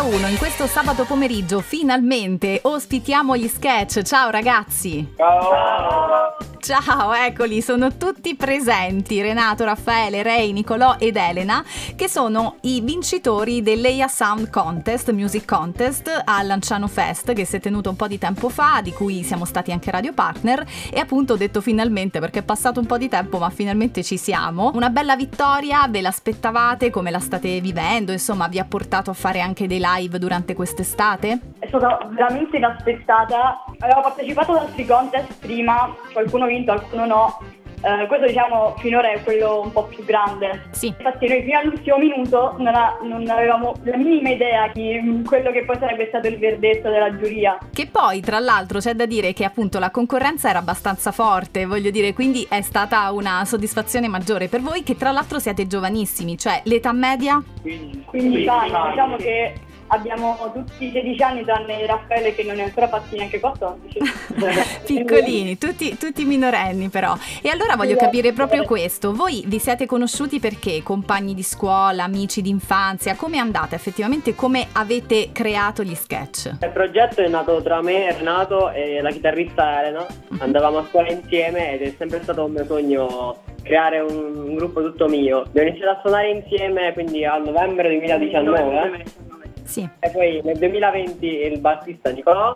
Delta 1 in questo sabato pomeriggio finalmente ospitiamo gli sketch. Ciao ragazzi! Ciao! Ciao, eccoli, sono tutti presenti. Renato, Raffaele, Ray, Nicolò ed Elena, che sono i vincitori dell'EIA Sound Contest, Music Contest a Lanciano Fest, che si è tenuto un po' di tempo fa, di cui siamo stati anche radio partner. E appunto ho detto finalmente, perché è passato un po' di tempo, ma finalmente ci siamo. Una bella vittoria, ve l'aspettavate? Come la state vivendo? Insomma, vi ha portato a fare anche dei live durante quest'estate? È stata veramente inaspettata. Avevo partecipato ad altri contest prima, qualcuno vinto, alcuno no. Eh, questo diciamo finora è quello un po' più grande. Sì. Infatti noi fino all'ultimo minuto non, ha- non avevamo la minima idea di quello che poi sarebbe stato il verdetto della giuria. Che poi, tra l'altro, c'è da dire che appunto la concorrenza era abbastanza forte, voglio dire, quindi è stata una soddisfazione maggiore per voi che tra l'altro siete giovanissimi, cioè l'età media? 15 anni, diciamo che abbiamo tutti 16 anni tranne Raffaele che non è ancora fatti neanche 14. Piccolini, tutti, tutti minorenni però. E allora voglio capire proprio questo, voi vi siete conosciuti perché? Compagni di scuola, amici d'infanzia, come è andata effettivamente, come avete creato gli sketch? Il progetto è nato tra me, Renato e la chitarrista Elena. Andavamo a scuola insieme ed è sempre stato un mio sogno creare un, un gruppo tutto mio. Abbiamo iniziato a suonare insieme quindi a novembre 2019 Sì. e poi nel 2020 il bassista Nicolò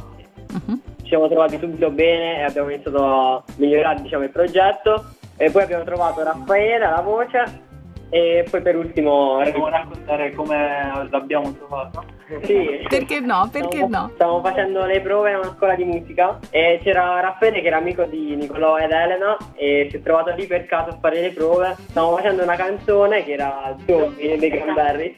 Mhm. ci siamo trovati subito bene e abbiamo iniziato a migliorare diciamo, il progetto e poi abbiamo trovato Raffaele alla voce e poi per ultimo Vogliamo raccontare come l'abbiamo trovato? sì. Perché no? Perché Stavamo- no? Stavamo facendo le prove in una scuola di musica e c'era Raffaele che era amico di Nicolò ed Elena e si è trovato lì per caso a fare le prove. Stavamo facendo una canzone che era Zombie dei Cranberries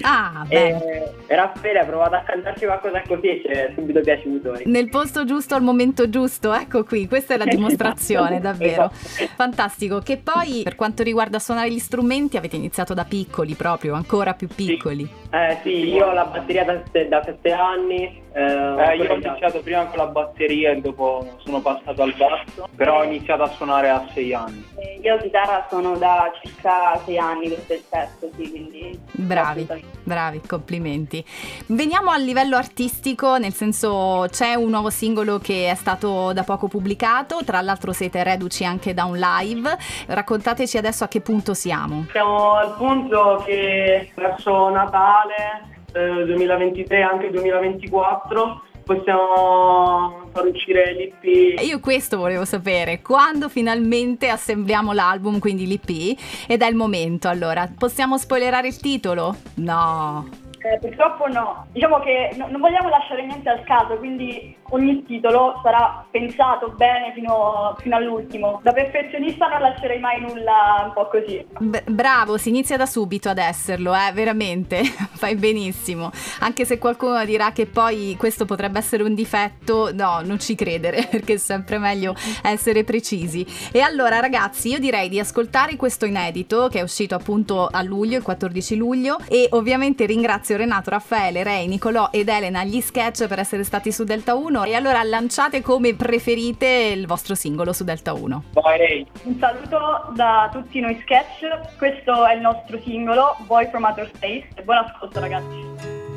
Ah, bene. e, e Raffaele ha provato a cantarci qualcosa così e ci è subito piaciuto. Nel posto giusto al momento giusto, ecco qui, questa è la dimostrazione, davvero. Fantastico. Che poi per quanto riguarda suonare gli strumenti avete iniziato da piccoli proprio, ancora più piccoli. Eh sì, io ho la batteria da, da sette anni. Eh, Eh, io ho iniziato prima con la batteria e dopo sono passato al basso, però ho iniziato a suonare a sei anni. E Io chitarra sono da circa 6 anni, questo è il terzo, sì, quindi... Bravi, bravi, complimenti. Veniamo al livello artistico, nel senso c'è un nuovo singolo che è stato da poco pubblicato, tra l'altro siete reduci anche da un live. Raccontateci adesso a che punto siamo. Siamo al punto che verso Natale eh, 2023 anche 2024 possiamo far uscire l'IP E Io questo volevo sapere, quando finalmente assembliamo l'album, quindi l'EP, ed è il momento allora. Possiamo spoilerare il titolo? No. Eh, purtroppo no, diciamo che no- non vogliamo lasciare niente al caso, quindi ogni titolo sarà pensato bene fino, fino all'ultimo. Da perfezionista non lascerei mai nulla un po' così. B- bravo, si inizia da subito ad esserlo, eh, veramente, fai benissimo. Anche se qualcuno dirà che poi questo potrebbe essere un difetto, no, non ci credere, perché è sempre meglio essere precisi. E allora ragazzi, io direi di ascoltare questo inedito che è uscito appunto a luglio, il 14 luglio, e ovviamente ringrazio Renato, Raffaele, Ray, Nicolò ed Elena, gli sketch per essere stati su Delta 1 e allora lanciate come preferite il vostro singolo su Delta 1. Vai Ray. Un saluto da tutti noi sketch, questo è il nostro singolo, Boy from Outer Space, e buon ascolto ragazzi.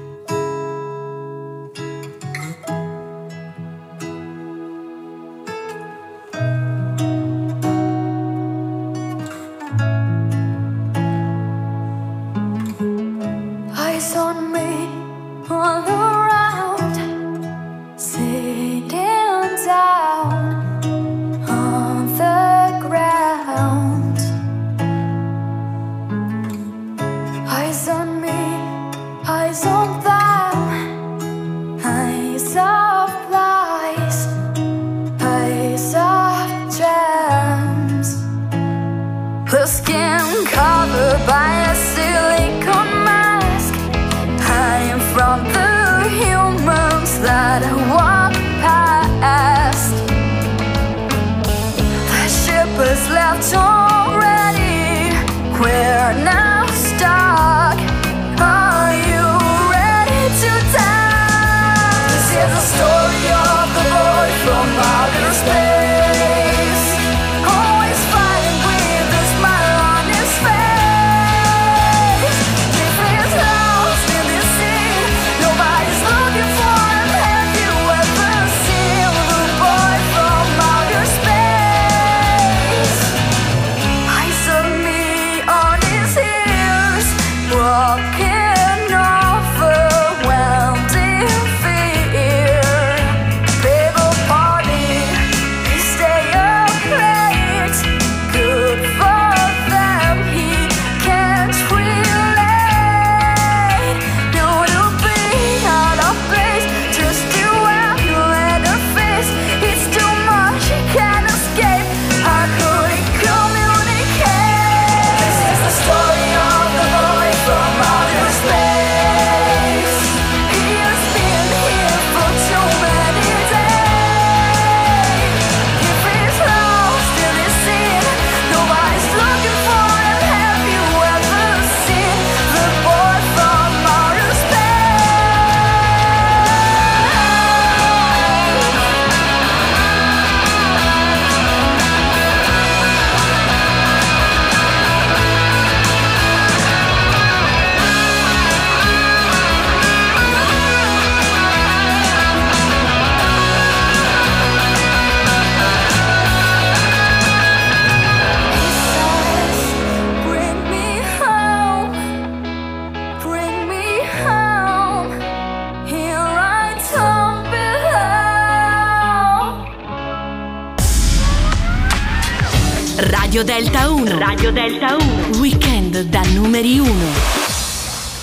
Eyes on me all Eyes on me, eyes on them, eyes of lies, eyes of gems. The skin covered by a silicone mask. Hiding from the humans that walk past. The ship has left already. We're now Radio Delta 1. Radio Delta 1. Weekend da numeri 1.